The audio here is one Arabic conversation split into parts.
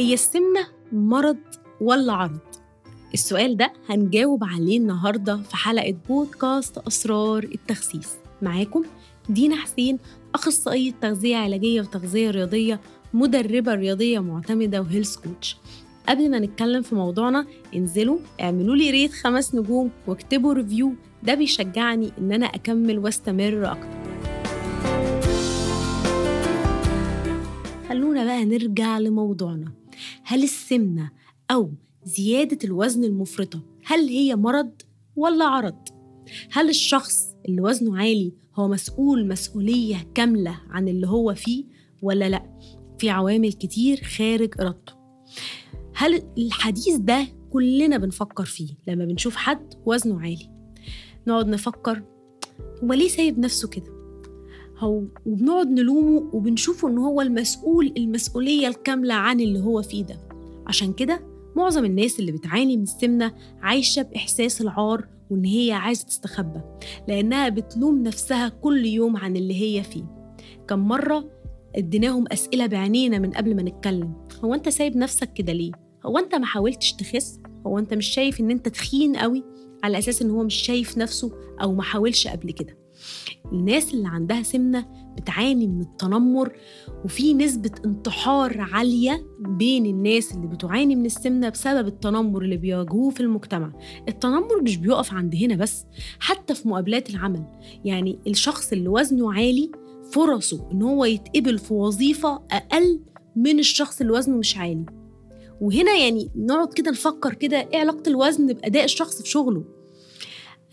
هي السمنة مرض ولا عرض؟ السؤال ده هنجاوب عليه النهاردة في حلقة بودكاست أسرار التخسيس. معاكم دينا حسين أخصائية تغذية علاجية وتغذية رياضية مدربة رياضية معتمدة و health coach قبل ما نتكلم في موضوعنا انزلوا اعملوا لي rate خمس نجوم واكتبوا review ده بيشجعني إن أنا أكمل واستمر أكتر. خلونا بقى نرجع لموضوعنا. هل السمنة أو زيادة الوزن المفرطة هل هي مرض ولا عرض؟ هل الشخص اللي وزنه عالي هو مسؤول مسؤولية كاملة عن اللي هو فيه ولا لأ؟ في عوامل كتير خارج إرادته هل الحديث ده كلنا بنفكر فيه لما بنشوف حد وزنه عالي نقعد نفكر هو ليه سايب نفسه كده هو وبنقعد نلومه وبنشوفه إن هو المسؤول المسؤولية الكاملة عن اللي هو فيه ده عشان كده معظم الناس اللي بتعاني من السمنة عايشة بإحساس العار وإن هي عايزة تستخبى لأنها بتلوم نفسها كل يوم عن اللي هي فيه. كم مرة اديناهم أسئلة بعينينا من قبل ما نتكلم. هو أنت سايب نفسك كده ليه؟ هو أنت ما حاولتش تخس؟ هو أنت مش شايف إن أنت تخين قوي على أساس إن هو مش شايف نفسه أو ما حاولش قبل كده؟ الناس اللي عندها سمنة بتعاني من التنمر وفي نسبة انتحار عالية بين الناس اللي بتعاني من السمنة بسبب التنمر اللي بيواجهوه في المجتمع. التنمر مش بيقف عند هنا بس حتى في مقابلات العمل. يعني الشخص اللي وزنه عالي فرصه إن هو يتقبل في وظيفة أقل من الشخص اللي وزنه مش عالي. وهنا يعني نقعد كده نفكر كده إيه علاقة الوزن بأداء الشخص في شغله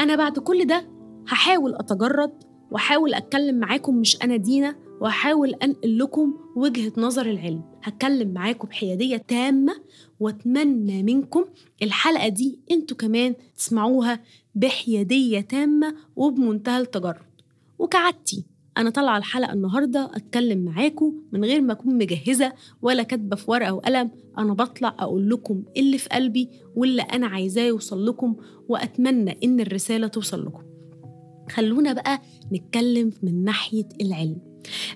أنا بعد كل ده هحاول أتجرد وأحاول أتكلم معاكم مش أنا دينا وأحاول أنقل لكم وجهة نظر العلم. هتكلم معاكم بحيادية تامة وأتمنى منكم الحلقة دي أنتوا كمان تسمعوها بحيادية تامة وبمنتهى التجرد. وكعادتي أنا طالعة الحلقة النهاردة أتكلم معاكم من غير ما أكون مجهزة ولا كاتبة في ورقة وقلم. أنا بطلع أقول لكم اللي في قلبي واللي أنا عايزاه يوصل لكم وأتمنى إن الرسالة توصل لكم. خلونا بقى نتكلم من ناحية العلم.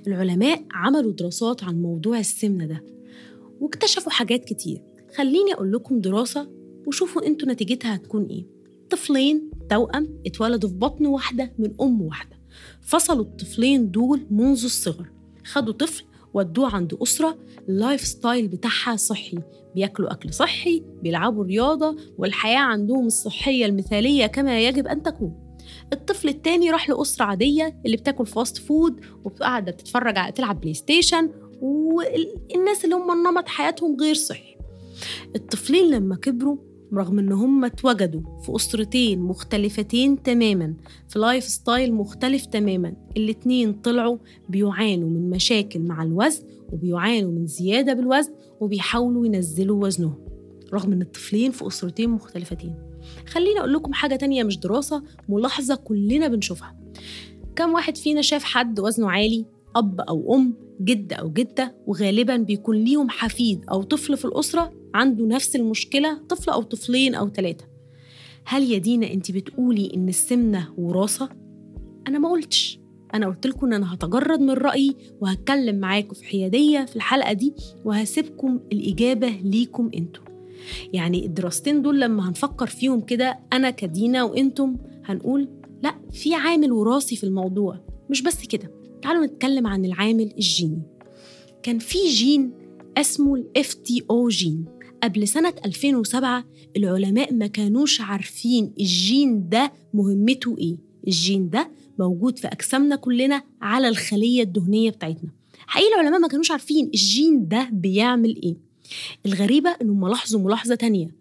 العلماء عملوا دراسات عن موضوع السمنة ده واكتشفوا حاجات كتير. خليني أقول لكم دراسة وشوفوا أنتوا نتيجتها هتكون إيه. طفلين توأم اتولدوا في بطن واحدة من أم واحدة. فصلوا الطفلين دول منذ الصغر. خدوا طفل ودوه عند أسرة ال lifestyle بتاعها صحي. بياكلوا أكل صحي بيلعبوا رياضة والحياة عندهم الصحية المثالية كما يجب أن تكون. الطفل التاني راح لأسرة عادية اللي بتاكل fast food وقاعدة بتتفرج على تلعب PlayStation والناس اللي هم نمط حياتهم غير صحي. الطفلين لما كبروا رغم إن هم اتوجدوا في أسرتين مختلفتين تماما في lifestyle مختلف تماما الاتنين طلعوا بيعانوا من مشاكل مع الوزن وبيعانوا من زيادة بالوزن وبيحاولوا ينزلوا وزنهم. رغم إن الطفلين في أسرتين مختلفتين. خليني أقول لكم حاجة تانية مش دراسة ملاحظة كلنا بنشوفها. كم واحد فينا شاف حد وزنه عالي أب أو أم جد أو جدة وغالبا بيكون ليهم حفيد أو طفل في الأسرة عنده نفس المشكلة طفل أو طفلين أو ثلاثة هل يا دينا أنت بتقولي إن السمنة وراثة؟ أنا ما قلتش. أنا قلت لكم إن أنا هتجرد من رأيي وهتكلم معاكم في حيادية في الحلقة دي وهسيبكم الإجابة ليكم أنتوا. يعني الدراستين دول لما هنفكر فيهم كده أنا كدينا وأنتم هنقول لأ في عامل وراثي في الموضوع مش بس كده. تعالوا نتكلم عن العامل الجيني. كان في جين اسمه ال FTO جين قبل سنة 2007 العلماء ما كانوش عارفين الجين ده مهمته إيه. الجين ده موجود في أجسامنا كلنا على الخلية الدهنية بتاعتنا. حقيقي العلماء ما كانوش عارفين الجين ده بيعمل إيه. الغريبة انهم لاحظوا ملاحظة تانية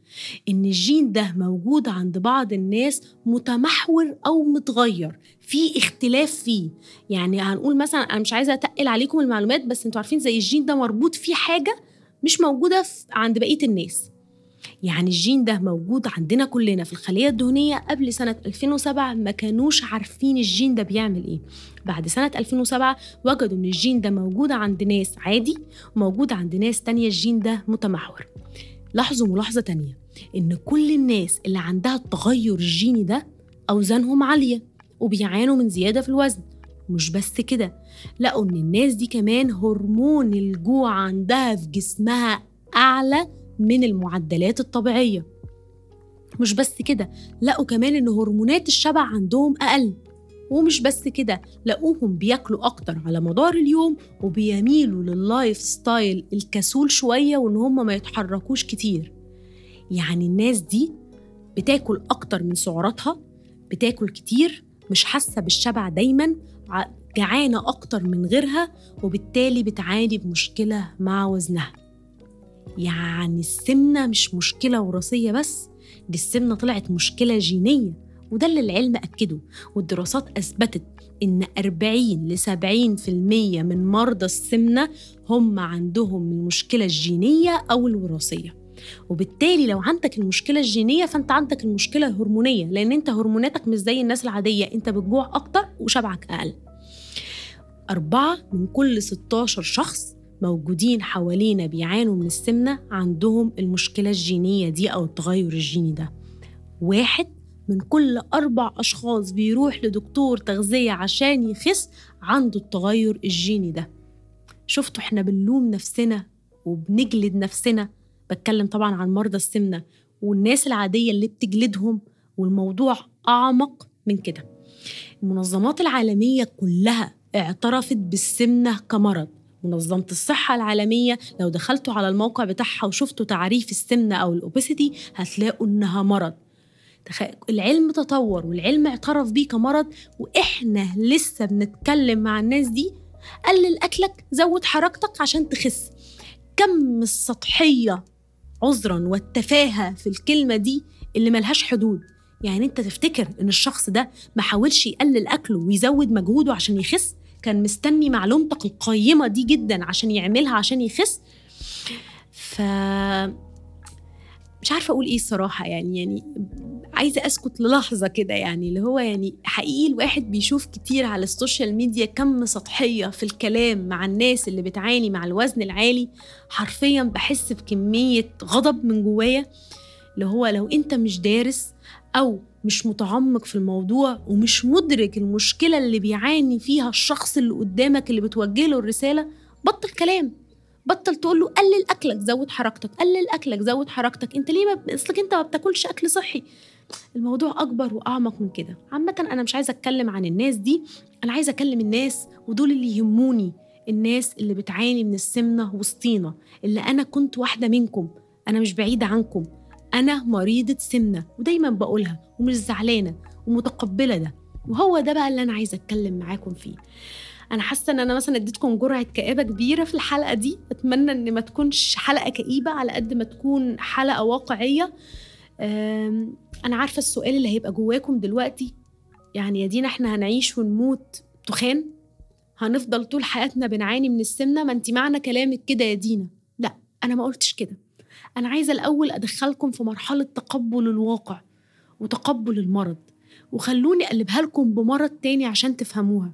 إن الجين ده موجود عند بعض الناس متحور أو متغير في اختلاف فيه. يعني هنقول مثلا أنا مش عايزة أتقل عليكم المعلومات بس أنتوا عارفين زي الجين ده مربوط فيه حاجة مش موجودة عند بقية الناس. يعني الجين ده موجود عندنا كلنا في الخلية الدهنية قبل سنة 2007 ما كانوش عارفين الجين ده بيعمل إيه. بعد سنة 2007 وجدوا إن الجين ده موجود عند ناس عادي وموجود عند ناس تانية الجين ده متحور. لاحظوا ملاحظة تانية إن كل الناس اللي عندها التغير الجيني ده أوزانهم عالية وبيعانوا من زيادة في الوزن. مش بس كده لقوا إن الناس دي كمان هرمون الجوع عندها في جسمها أعلى من المعدلات الطبيعية. مش بس كده لقوا كمان إن هرمونات الشبع عندهم أقل. ومش بس كده لقوهم بياكلوا أكتر على مدار اليوم وبيميلوا لل lifestyle الكسول شوية وإن هم ما يتحركوش كتير. يعني الناس دي بتاكل أكتر من سعراتها بتاكل كتير مش حاسة بالشبع دايما جعانة أكتر من غيرها وبالتالي بتعاني بمشكلة مع وزنها. يعني السمنة مش مشكلة وراثية بس دي السمنة طلعت مشكلة جينية وده اللي العلم أكده والدراسات أثبتت إن 40 ل 70% من مرضى السمنة هم عندهم المشكلة الجينية أو الوراثية. وبالتالي لو عندك المشكلة الجينية فأنت عندك المشكلة الهرمونية لأن أنت هرموناتك مش زي الناس العادية أنت بتجوع أكتر وشبعك أقل. أربعة من كل 16 شخص موجودين حوالينا بيعانوا من السمنة عندهم المشكلة الجينية دي أو التغير الجيني ده. واحد من كل أربع أشخاص بيروح لدكتور تغذية عشان يخس عنده التغير الجيني ده. شفتوا إحنا بنلوم نفسنا وبنجلد نفسنا؟ بتكلم طبعا عن مرضى السمنة والناس العادية اللي بتجلدهم والموضوع أعمق من كده. المنظمات العالمية كلها اعترفت بالسمنة كمرض. منظمة الصحة العالمية. لو دخلتوا على الموقع بتاعها وشفتوا تعريف السمنة أو الأوبيسيتي هتلاقوا إنها مرض. العلم تطور والعلم اعترف بيه كمرض وإحنا لسه بنتكلم مع الناس دي. قلل أكلك زود حركتك عشان تخس. كم السطحية عذرا والتفاهة في الكلمة دي اللي ملهاش حدود. يعني أنت تفتكر إن الشخص ده ما حاولش يقلل أكله ويزود مجهوده عشان يخس؟ كان مستني معلومتك القيمة دي جدا عشان يعملها عشان يخس. ف مش عارفة أقول إيه الصراحة يعني يعني عايزة أسكت للحظة كده يعني اللي هو يعني حقيقي الواحد بيشوف كتير على السوشيال ميديا كم سطحية في الكلام مع الناس اللي بتعاني مع الوزن العالي. حرفيا بحس بكمية غضب من جوايا اللي هو لو أنت مش دارس أو مش متعمق في الموضوع ومش مدرك المشكلة اللي بيعاني فيها الشخص اللي قدامك اللي بتوجه له الرسالة بطل كلام. بطل تقول له قلل أكلك زود حركتك. قلل أكلك زود حركتك. أنت ليه ما أصلك أنت ما بتاكلش أكل صحي. الموضوع أكبر وأعمق من كده. عامة أنا مش عايزة أتكلم عن الناس دي. أنا عايزة أكلم الناس ودول اللي يهموني. الناس اللي بتعاني من السمنة وسطينا. اللي أنا كنت واحدة منكم. أنا مش بعيدة عنكم. أنا مريضة سمنة ودايما بقولها ومش زعلانة ومتقبلة ده. وهو ده بقى اللي أنا عايزة أتكلم معاكم فيه. أنا حاسة إن أنا مثلا اديتكم جرعة كآبة كبيرة في الحلقة دي. أتمنى إن ما تكونش حلقة كئيبة على قد ما تكون حلقة واقعية. أنا عارفة السؤال اللي هيبقى جواكم دلوقتي. يعني يا دينا إحنا هنعيش ونموت تخان؟ هنفضل طول حياتنا بنعاني من السمنة؟ ما أنت معنى كلامك كده يا دينا. لا أنا ما قلتش كده. أنا عايزة الأول أدخلكم في مرحلة تقبل الواقع وتقبل المرض وخلوني أقلبها لكم بمرض تاني عشان تفهموها.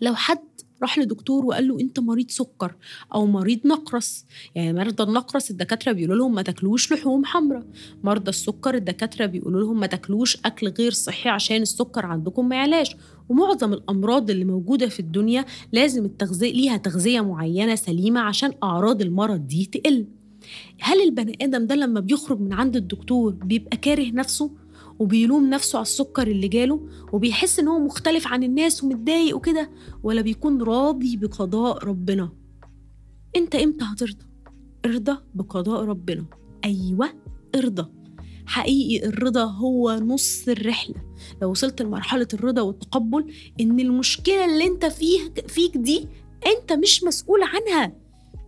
لو حد راح لدكتور وقال له أنت مريض سكر أو مريض نقرس يعني مرضى النقرس الدكاترة بيقولوا لهم ما تاكلوش لحوم حمراء. مرضى السكر الدكاترة بيقولوا لهم ما تاكلوش أكل غير صحي عشان السكر عندكم ما يعلاش. ومعظم الأمراض اللي موجودة في الدنيا لازم التغذية ليها تغذية معينة سليمة عشان أعراض المرض دي تقل. هل البني آدم ده لما بيخرج من عند الدكتور بيبقى كاره نفسه وبيلوم نفسه على السكر اللي جاله وبيحس إن هو مختلف عن الناس ومتضايق وكده ولا بيكون راضي بقضاء ربنا؟ أنت إمتى هترضى؟ ارضى بقضاء ربنا. أيوه ارضى. حقيقي الرضا هو نص الرحلة. لو وصلت لمرحلة الرضا والتقبل إن المشكلة اللي أنت فيه فيك دي أنت مش مسؤول عنها.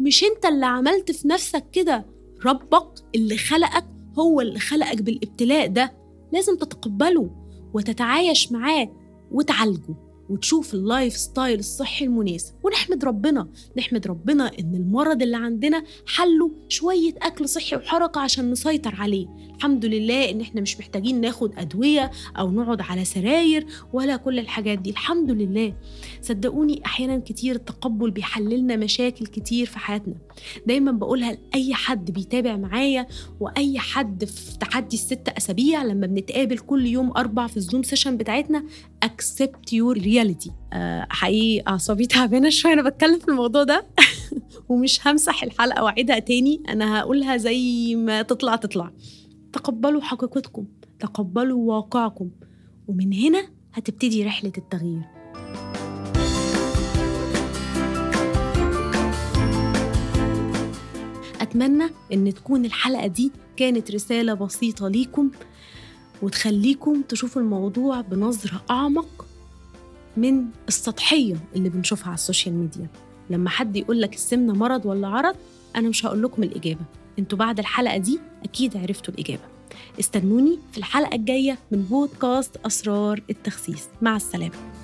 مش انت اللي عملت في نفسك كده. ربك اللي خلقك هو اللي خلقك بالابتلاء ده. لازم تتقبله وتتعايش معاه وتعالجه. وتشوف ال lifestyle الصحي المناسب. ونحمد ربنا نحمد ربنا إن المرض اللي عندنا حله شوية أكل صحي وحركة عشان نسيطر عليه. الحمد لله إن إحنا مش محتاجين ناخد أدوية أو نقعد على سراير ولا كل الحاجات دي. الحمد لله. صدقوني أحيانا كتير التقبل بيحل لنا مشاكل كتير في حياتنا. دايما بقولها لأي حد بيتابع معايا وأي حد في تحدي الست أسابيع لما بنتقابل كل يوم أربع في ال Zoom session بتاعتنا accept reality حقيقي أعصابي تعبانة شوية أنا بتكلم في الموضوع ده. ومش همسح الحلقة وأعيدها تاني أنا هقولها زي ما تطلع تطلع. تقبلوا حقيقتكم تقبلوا واقعكم. ومن هنا هتبتدي رحلة التغيير. أتمنى إن تكون الحلقة دي كانت رسالة بسيطة ليكم وتخليكم تشوفوا الموضوع بنظرة أعمق من السطحية اللي بنشوفها على السوشيال ميديا. لما حد يقول لك السمنة مرض ولا عرض أنا مش هقول لكم الإجابة. أنتوا بعد الحلقة دي أكيد عرفتوا الإجابة. استنوني في الحلقة الجاية من بودكاست أسرار التخسيس. مع السلامة.